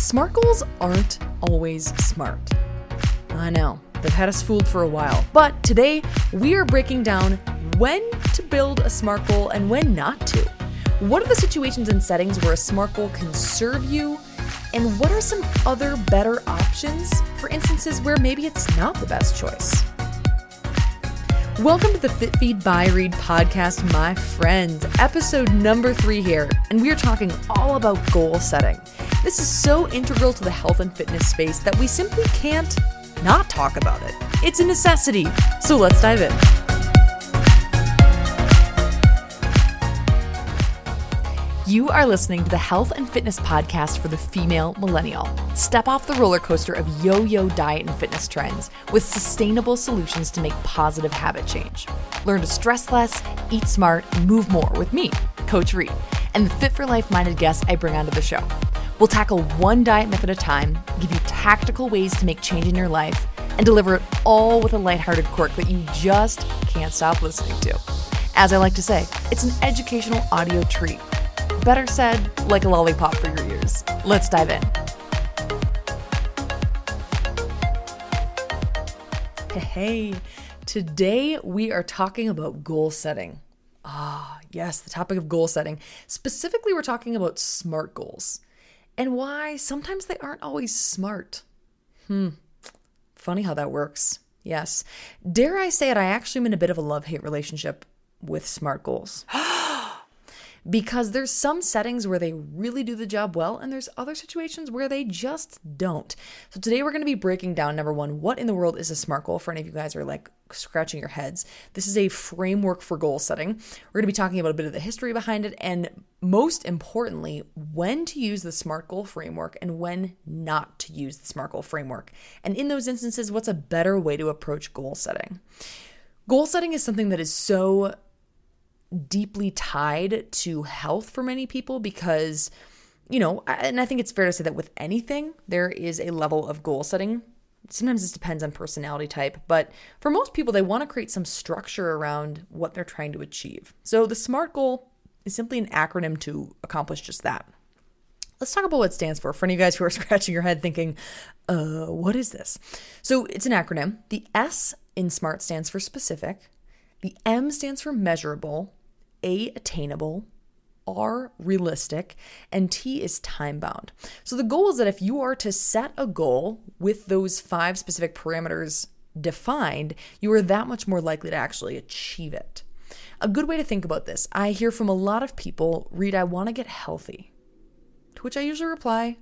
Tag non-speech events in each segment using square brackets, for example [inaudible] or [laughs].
Smart goals aren't always smart. I know, they've had us fooled for a while. But today, we are breaking down when to build a SMART goal and when not to. What are the situations and settings where a SMART goal can serve you? And what are some other better options for instances where maybe it's not the best choice? Welcome to the Fit Feed by Reed podcast, my friends. Episode number three here, and we are talking all about goal setting. This is so integral to the health and fitness space that we simply can't not talk about it. It's a necessity. So let's dive in. You are listening to the Health and Fitness Podcast for the female millennial. Step off the roller coaster of yo yo diet and fitness trends with sustainable solutions to make positive habit change. Learn to stress less, eat smart, move more with me, Coach Reed, and the fit for life minded guests I bring onto the show. We'll tackle one diet myth at a time, give you tactical ways to make change in your life, and deliver it all with a lighthearted quirk that you just can't stop listening to. As I like to say, it's an educational audio treat Better said, like a lollipop for your ears. Let's dive in. Hey, today we are talking about goal setting. Ah, yes, the topic of goal setting. Specifically, we're talking about SMART goals and why sometimes they aren't always smart. Hmm, funny how that works. Yes. Dare I say it, I actually am in a bit of a love hate relationship with SMART goals. [gasps] [gasps] because there's some settings where they really do the job well and there's other situations where they just don't. So today we're going to be breaking down number 1, what in the world is a SMART goal for any of you guys are like scratching your heads. This is a framework for goal setting. We're going to be talking about a bit of the history behind it and most importantly, when to use the SMART goal framework and when not to use the SMART goal framework. And in those instances, what's a better way to approach goal setting? Goal setting is something that is so deeply tied to health for many people because, you know, and I think it's fair to say that with anything, there is a level of goal setting. Sometimes this depends on personality type, but for most people, they want to create some structure around what they're trying to achieve. So the SMART goal is simply an acronym to accomplish just that. Let's talk about what it stands for. For any of you guys who are [laughs] scratching your head thinking, uh, what is this? So it's an acronym. The S in SMART stands for specific, the M stands for measurable, a, attainable, R, realistic, and T is time bound. So the goal is that if you are to set a goal with those five specific parameters defined, you are that much more likely to actually achieve it. A good way to think about this I hear from a lot of people Reed, I want to get healthy. To which I usually reply,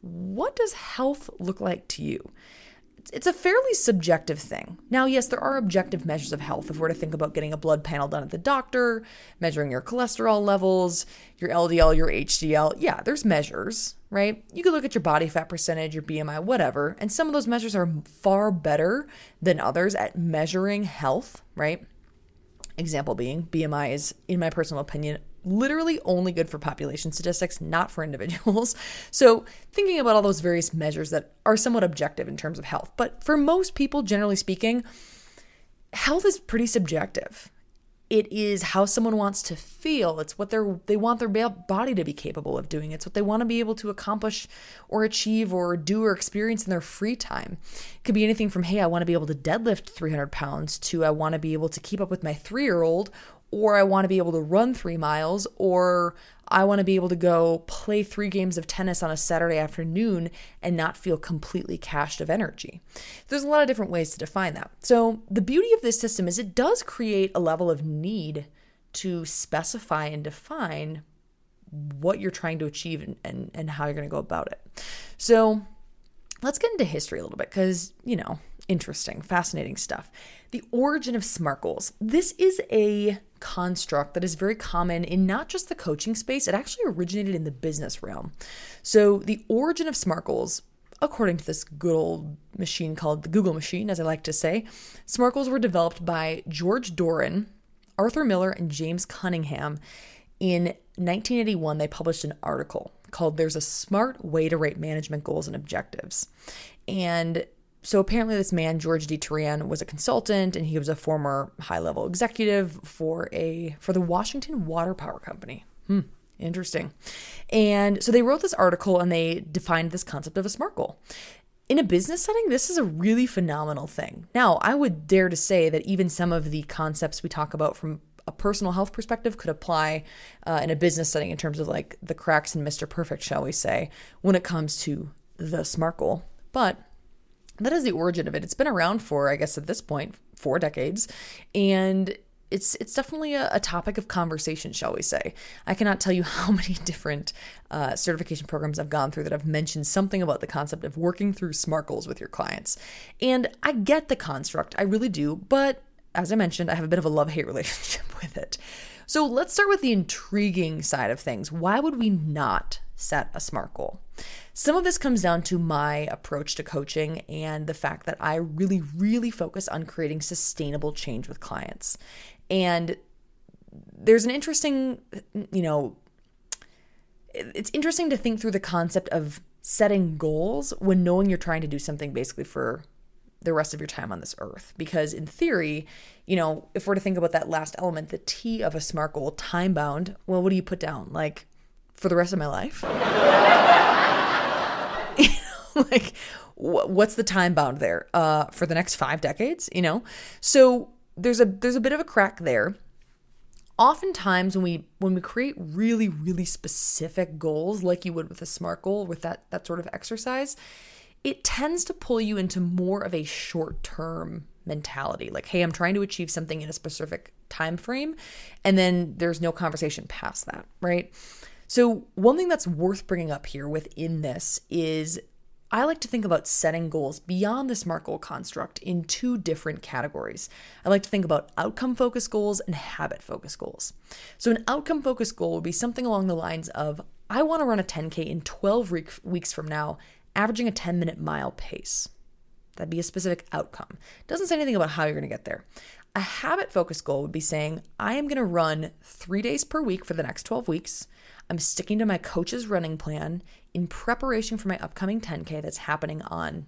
What does health look like to you? It's a fairly subjective thing. Now, yes, there are objective measures of health if we're to think about getting a blood panel done at the doctor, measuring your cholesterol levels, your LDL, your HDL. Yeah, there's measures, right? You could look at your body fat percentage, your BMI, whatever, and some of those measures are far better than others at measuring health, right? Example being, BMI is, in my personal opinion, literally only good for population statistics, not for individuals. [laughs] So, thinking about all those various measures that are somewhat objective in terms of health. But for most people, generally speaking, health is pretty subjective. It is how someone wants to feel. It's what they're they want their body to be capable of doing. It's what they want to be able to accomplish or achieve or do or experience in their free time. It could be anything from hey, I want to be able to deadlift 300 pounds to I want to be able to keep up with my three year old or I want to be able to run three miles, or I want to be able to go play three games of tennis on a Saturday afternoon and not feel completely cashed of energy. There's a lot of different ways to define that. So, the beauty of this system is it does create a level of need to specify and define what you're trying to achieve and, and, and how you're going to go about it. So, let's get into history a little bit because, you know, interesting, fascinating stuff. The origin of SMART goals. This is a construct that is very common in not just the coaching space, it actually originated in the business realm. So, the origin of SMART goals, according to this good old machine called the Google machine, as I like to say, SMART goals were developed by George Doran, Arthur Miller, and James Cunningham. In 1981, they published an article called There's a Smart Way to Write Management Goals and Objectives. And so apparently this man George T. Doran was a consultant and he was a former high-level executive for a for the Washington Water Power Company. Hmm, Interesting. And so they wrote this article and they defined this concept of a SMART goal. In a business setting, this is a really phenomenal thing. Now, I would dare to say that even some of the concepts we talk about from a personal health perspective could apply uh, in a business setting in terms of like the cracks in Mr. Perfect, shall we say, when it comes to the SMART goal. But that is the origin of it. It's been around for, I guess, at this point, four decades. And it's it's definitely a, a, topic of conversation, shall we say? I cannot tell you [laughs] how many different uh, certification programs I've gone through that have mentioned something about the concept of working through SMART goals with your clients, and I get the construct, I really do. But as I mentioned, I have a bit of a love hate [laughs] relationship with it. So let's start with the intriguing side of things. Why would we not set a SMART goal? Some of this comes down to my approach to coaching and the fact that I really, really focus on creating sustainable change with clients. And there's an interesting, you know, it's interesting to think through the concept of setting goals when knowing you're trying to do something basically for the rest of your time on this earth. Because in theory, you know, if we're to think about that last element, the T of a SMART goal, time bound, well, what do you put down? Like, for the rest of my life? [laughs] [laughs] like, what's the time bound there? Uh, for the next five decades, you know? So there's a there's a bit of a crack there. Oftentimes when we when we create really really specific goals like you would with a smart goal with that that sort of exercise, it tends to pull you into more of a short-term mentality. Like, hey, I'm trying to achieve something in a specific time frame, and then there's no conversation past that, right? So, one thing that's worth bringing up here within this is I like to think about setting goals beyond the SMART goal construct in two different categories. I like to think about outcome focused goals and habit focused goals. So, an outcome focused goal would be something along the lines of I want to run a 10K in 12 weeks from now, averaging a 10 minute mile pace. That'd be a specific outcome. Doesn't say anything about how you're going to get there. A habit focused goal would be saying, I am going to run three days per week for the next 12 weeks. I'm sticking to my coach's running plan in preparation for my upcoming 10K that's happening on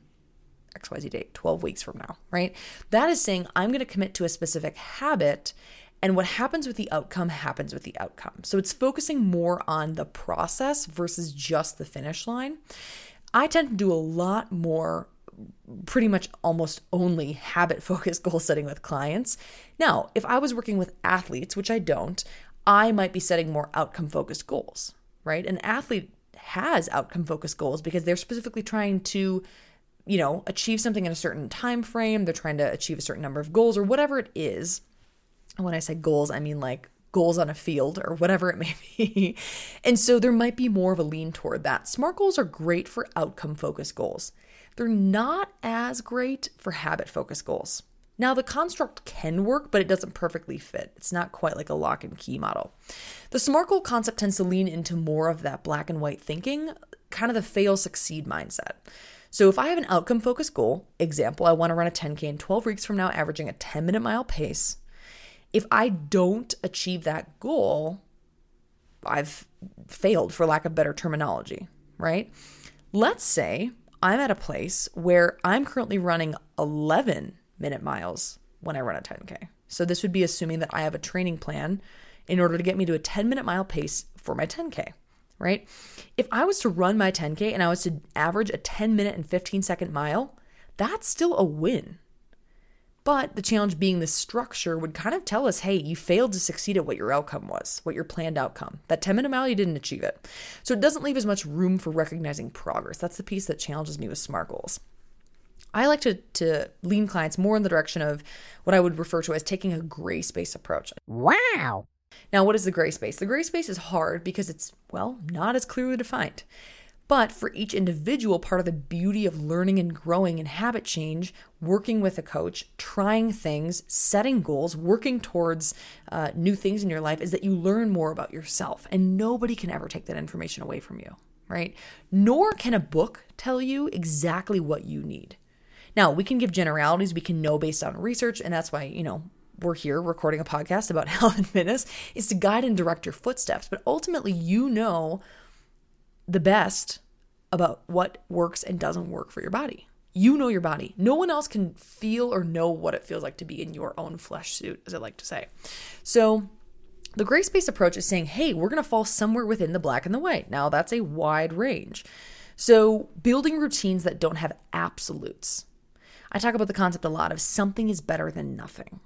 XYZ date, 12 weeks from now, right? That is saying I'm going to commit to a specific habit and what happens with the outcome happens with the outcome. So it's focusing more on the process versus just the finish line. I tend to do a lot more pretty much almost only habit focused goal setting with clients. Now, if I was working with athletes, which I don't, I might be setting more outcome focused goals, right? An athlete has outcome focused goals because they're specifically trying to you know achieve something in a certain time frame. They're trying to achieve a certain number of goals or whatever it is. And when i say goals i mean like goals on a field or whatever it may [laughs] be. And so there might be more of a lean toward that. Smart goals are great for outcome focused goals. They're not as great for habit focused goals now, the construct can work, but it doesn't perfectly fit. It's not quite like a lock and key model. The SMART goal concept tends to lean into more of that black and white thinking, kind of the fail succeed mindset. So, if I have an outcome focused goal, example, I want to run a 10K in 12 weeks from now, averaging a 10 minute mile pace. If I don't achieve that goal, I've failed for lack of better terminology, right? Let's say I'm at a place where I'm currently running 11 minute miles when I run a 10K. So this would be assuming that I have a training plan in order to get me to a 10 minute mile pace for my 10K, right? If I was to run my 10K and I was to average a 10 minute and 15 second mile, that's still a win. But the challenge being the structure would kind of tell us hey, you failed to succeed at what your outcome was, what your planned outcome. That 10 minute mile, you didn't achieve it. So it doesn't leave as much room for recognizing progress. That's the piece that challenges me with SMART goals. I like to, to lean clients more in the direction of what I would refer to as taking a gray space approach. Wow. Now, what is the gray space? The gray space is hard because it's, well, not as clearly defined. But for each individual, part of the beauty of learning and growing and habit change, working with a coach, trying things, setting goals, working towards uh, new things in your life is that you learn more about yourself. And nobody can ever take that information away from you, right? Nor can a book tell you exactly what you need. Now, we can give generalities, we can know based on research, and that's why, you know, we're here recording a podcast about [laughs] health and fitness is to guide and direct your footsteps. But ultimately, you know the best about what works and doesn't work for your body. You know your body. No one else can feel or know what it feels like to be in your own flesh suit, as I like to say. So, The gray space approach is saying, hey, we're going to fall somewhere within the black and the white. Now, that's a wide range. So, building routines that don't have absolutes. I talk about the concept a lot of something is better than nothing,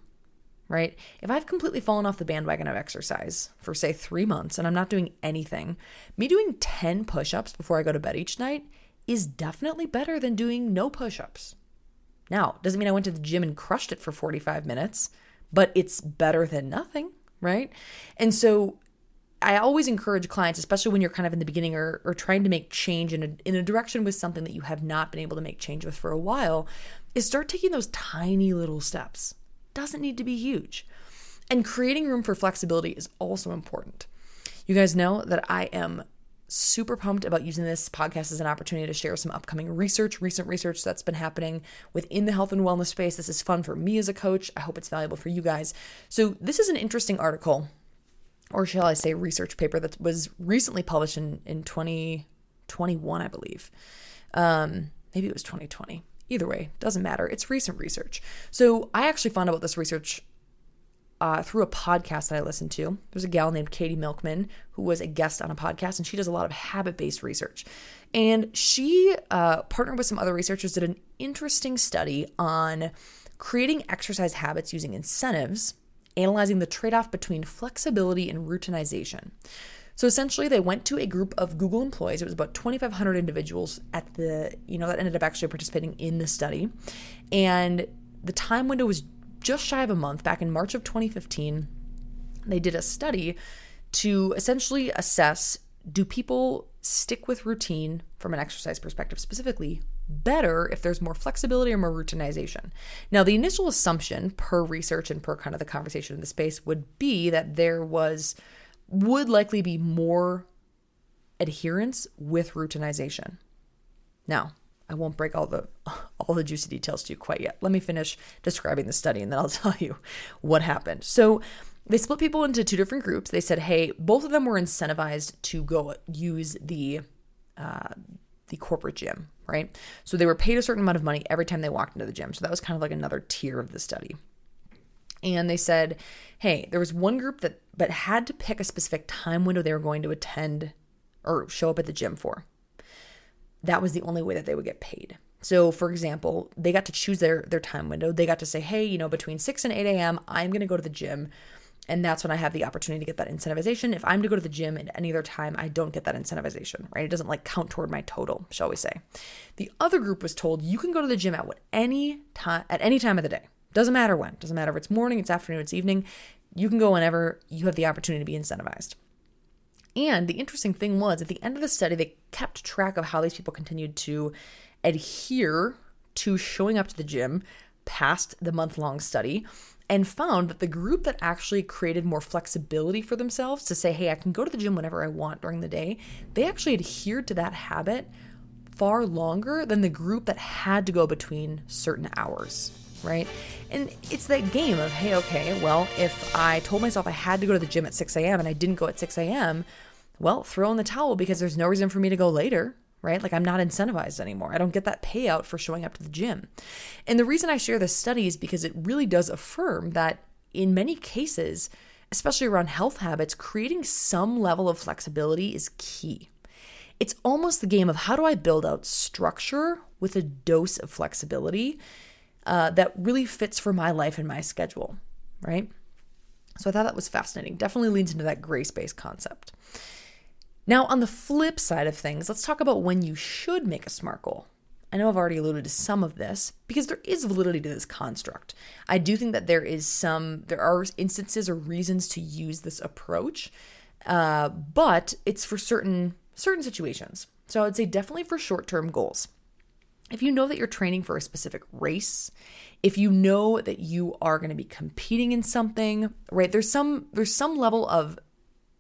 right? If I've completely fallen off the bandwagon of exercise for, say, three months and I'm not doing anything, me doing 10 push ups before I go to bed each night is definitely better than doing no push ups. Now, doesn't mean I went to the gym and crushed it for 45 minutes, but it's better than nothing, right? And so I always encourage clients, especially when you're kind of in the beginning or, or trying to make change in a, in a direction with something that you have not been able to make change with for a while, is start taking those tiny little steps. Doesn't need to be huge. And creating room for flexibility is also important. You guys know that I am super pumped about using this podcast as an opportunity to share some upcoming research, recent research that's been happening within the health and wellness space. This is fun for me as a coach. I hope it's valuable for you guys. So, this is an interesting article, or shall I say, research paper that was recently published in, in 2021, I believe. Um, maybe it was 2020. Either way, doesn't matter. It's recent research. So, I actually found out about this research uh, through a podcast that I listened to. There's a gal named Katie Milkman who was a guest on a podcast, and she does a lot of habit based research. And she uh, partnered with some other researchers, did an interesting study on creating exercise habits using incentives, analyzing the trade off between flexibility and routinization. So essentially, they went to a group of Google employees. It was about 2,500 individuals at the, you know, that ended up actually participating in the study. And the time window was just shy of a month, back in March of 2015, they did a study to essentially assess do people stick with routine from an exercise perspective specifically better if there's more flexibility or more routinization. Now, the initial assumption per research and per kind of the conversation in the space would be that there was would likely be more adherence with routinization. Now, I won't break all the [laughs] all the juicy details to you quite yet. Let me finish describing the study and then I'll [laughs] tell you what happened. So they split people into two different groups. They said, "Hey, both of them were incentivized to go use the uh, the corporate gym, right? So they were paid a certain amount of money every time they walked into the gym. So that was kind of like another tier of the study. And they said, "Hey, there was one group that but had to pick a specific time window they were going to attend or show up at the gym for that was the only way that they would get paid. So, for example, they got to choose their their time window. They got to say, "Hey, you know, between six and eight a.m., I'm going to go to the gym." And that's when I have the opportunity to get that incentivization. If I'm to go to the gym at any other time, I don't get that incentivization, right? It doesn't like count toward my total, shall we say. The other group was told you can go to the gym at what any time at any time of the day. Doesn't matter when. Doesn't matter if it's morning, it's afternoon, it's evening. You can go whenever you have the opportunity to be incentivized. And the interesting thing was, at the end of the study, they kept track of how these people continued to adhere to showing up to the gym past the month long study and found that the group that actually created more flexibility for themselves to say, hey, I can go to the gym whenever I want during the day, they actually adhered to that habit far longer than the group that had to go between certain hours, right? And it's that game of, hey, okay, well, if I told myself I had to go to the gym at 6 a.m. and I didn't go at 6 a.m., well, throw in the towel because there's no reason for me to go later, right? Like I'm not incentivized anymore. I don't get that payout for showing up to the gym. And the reason I share this study is because it really does affirm that in many cases, especially around health habits, creating some level of flexibility is key. It's almost the game of how do I build out structure with a dose of flexibility uh, that really fits for my life and my schedule, right? So I thought that was fascinating. Definitely leads into that gray space concept. Now, on the flip side of things, let's talk about when you should make a SMART goal. I know I've already alluded to some of this because there is validity to this construct. I do think that there is some, there are instances or reasons to use this approach, uh, but it's for certain certain situations. So I would say definitely for short term goals. If you know that you're training for a specific race, if you know that you are going to be competing in something, right? There's some there's some level of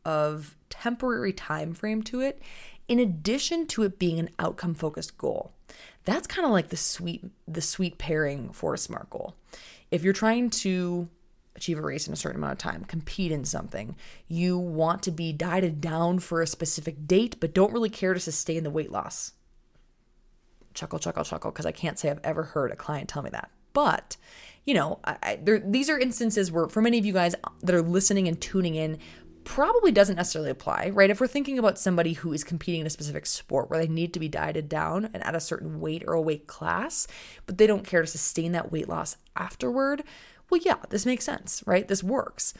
of temporary time frame to it in addition to it being an outcome focused goal. That's kind of like the sweet the sweet pairing for a SMART goal. If you're trying to achieve a race in a certain amount of time, compete in something, you want to be dieted down for a specific date but don't really care to sustain the weight loss. Chuckle chuckle chuckle because I can't say I've ever heard a client tell me that. But you know, I, I, there, these are instances where, for many of you guys uh, that are listening and tuning in, probably doesn't necessarily apply, right? If we're thinking about somebody who is competing in a specific sport where they need to be dieted down and at a certain weight or a weight class, but they don't care to sustain that weight loss afterward, well, yeah, this makes sense, right? This works.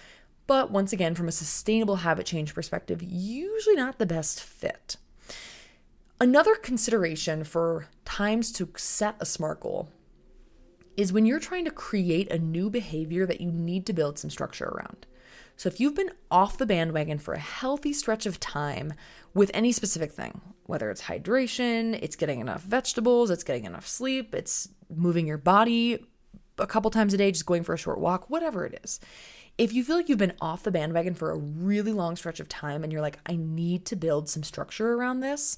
But once again, from a sustainable habit change perspective, usually not the best fit. Another consideration for times to set a SMART goal is when you're trying to create a new behavior that you need to build some structure around. So if you've been off the bandwagon for a healthy stretch of time with any specific thing, whether it's hydration, it's getting enough vegetables, it's getting enough sleep, it's moving your body a couple times a day, just going for a short walk, whatever it is. If you feel like you've been off the bandwagon for a really long stretch of time and you're like, I need to build some structure around this,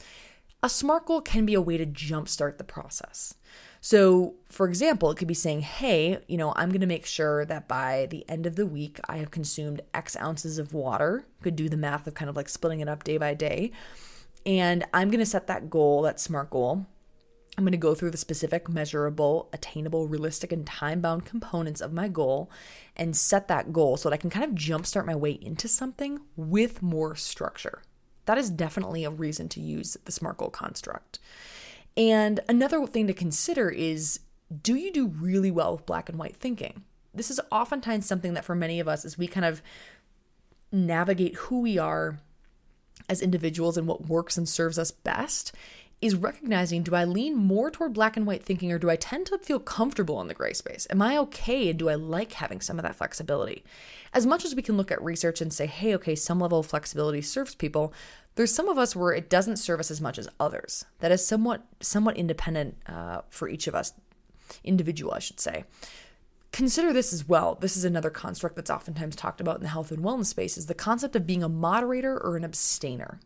a SMART goal can be a way to jumpstart the process. So, for example, it could be saying, hey, you know, I'm going to make sure that by the end of the week, I have consumed X ounces of water. Could do the math of kind of like splitting it up day by day. And I'm going to set that goal, that SMART goal. I'm going to go through the specific, measurable, attainable, realistic, and time bound components of my goal and set that goal so that I can kind of jumpstart my way into something with more structure. That is definitely a reason to use the SMART goal construct. And another thing to consider is do you do really well with black and white thinking? This is oftentimes something that for many of us, as we kind of navigate who we are as individuals and what works and serves us best, is recognizing do I lean more toward black and white thinking or do I tend to feel comfortable in the gray space? Am I okay and do I like having some of that flexibility? As much as we can look at research and say, hey, okay, some level of flexibility serves people, there's some of us where it doesn't serve us as much as others. That is somewhat somewhat independent uh, for each of us, individual, I should say. Consider this as well. This is another construct that's oftentimes talked about in the health and wellness space is the concept of being a moderator or an abstainer.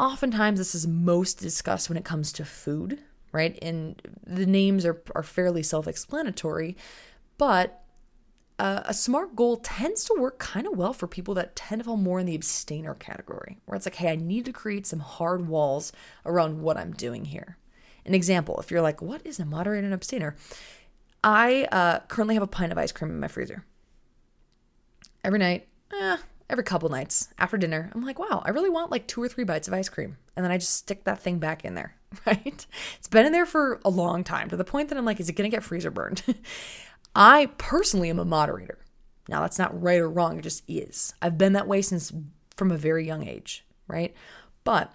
Oftentimes, this is most discussed when it comes to food, right? And the names are, are fairly self explanatory, but uh, a smart goal tends to work kind of well for people that tend to fall more in the abstainer category, where it's like, hey, I need to create some hard walls around what I'm doing here. An example, if you're like, what is a moderate and abstainer? I uh, currently have a pint of ice cream in my freezer. Every night, eh, every couple nights after dinner, I'm like, wow, I really want like two or three bites of ice cream. And then I just stick that thing back in there, [laughs] right? It's been in there for a long time to the point that I'm like, is it going to get freezer burned? [laughs] I personally am a moderator. Now, that's not right or wrong, it just is. I've been that way since from a very young age, right? But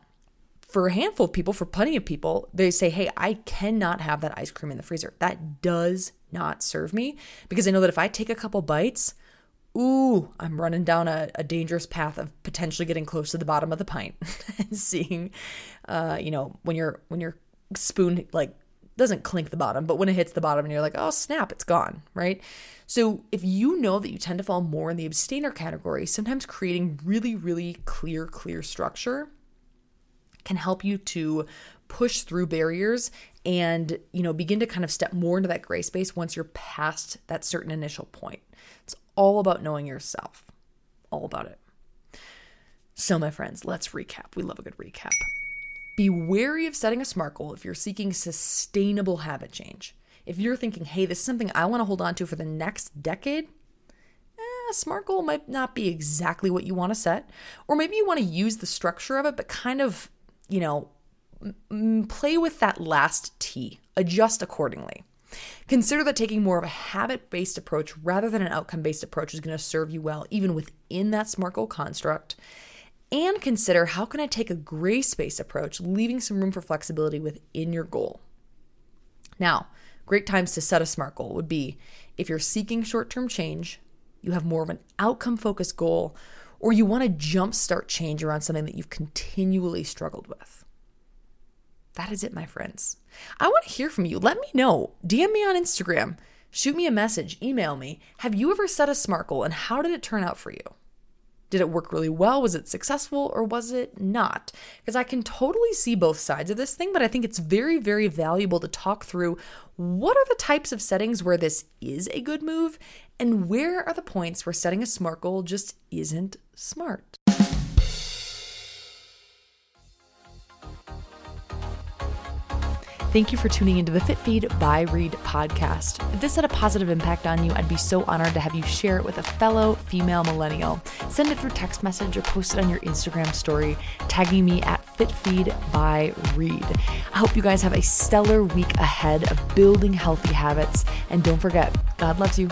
for a handful of people, for plenty of people, they say, hey, I cannot have that ice cream in the freezer. That does not serve me because I know that if I take a couple bites, ooh, I'm running down a, a dangerous path of potentially getting close to the bottom of the pint [laughs] and seeing, uh, you know, when you're when your spoon like doesn't clink the bottom, but when it hits the bottom and you're like, oh snap, it's gone, right? So if you know that you tend to fall more in the abstainer category, sometimes creating really, really clear, clear structure can help you to push through barriers and you know begin to kind of step more into that gray space once you're past that certain initial point. It's all about knowing yourself. All about it. So my friends, let's recap. We love a good recap. Be wary of setting a SMART goal if you're seeking sustainable habit change. If you're thinking, hey, this is something I want to hold on to for the next decade, eh, a SMART goal might not be exactly what you want to set. Or maybe you want to use the structure of it, but kind of, you know, m- play with that last T, adjust accordingly. Consider that taking more of a habit based approach rather than an outcome based approach is going to serve you well, even within that SMART goal construct and consider how can I take a gray space approach, leaving some room for flexibility within your goal. Now, great times to set a SMART goal would be if you're seeking short term change, you have more of an outcome focused goal, or you want to jumpstart change around something that you've continually struggled with. That is it, my friends. I want to hear from you. Let me know. DM me on Instagram, shoot me a message, email me. Have you ever set a SMART goal and how did it turn out for you? Did it work really well? Was it successful or was it not? Because I can totally see both sides of this thing, but I think it's very, very valuable to talk through what are the types of settings where this is a good move and where are the points where setting a SMART goal just isn't smart. Thank you for tuning into the Fit Feed by Reed podcast. If this had a positive impact on you, I'd be so honored to have you share it with a fellow female millennial. Send it through text message or post it on your Instagram story, tagging me at FitFeed by Reed. I hope you guys have a stellar week ahead of building healthy habits. And don't forget, God loves you.